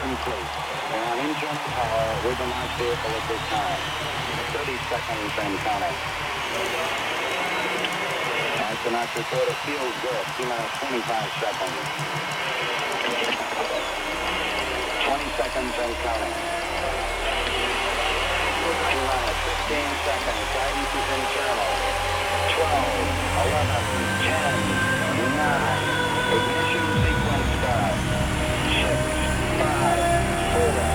complete. We're on internal power with the launch vehicle at this time. 30 seconds and counting. Astronauts report it feels good. T minus 25 seconds. 20 seconds and counting. T minus 15 seconds. Guidance is internal. 12, 11, 10, 9. Ignition Yeah.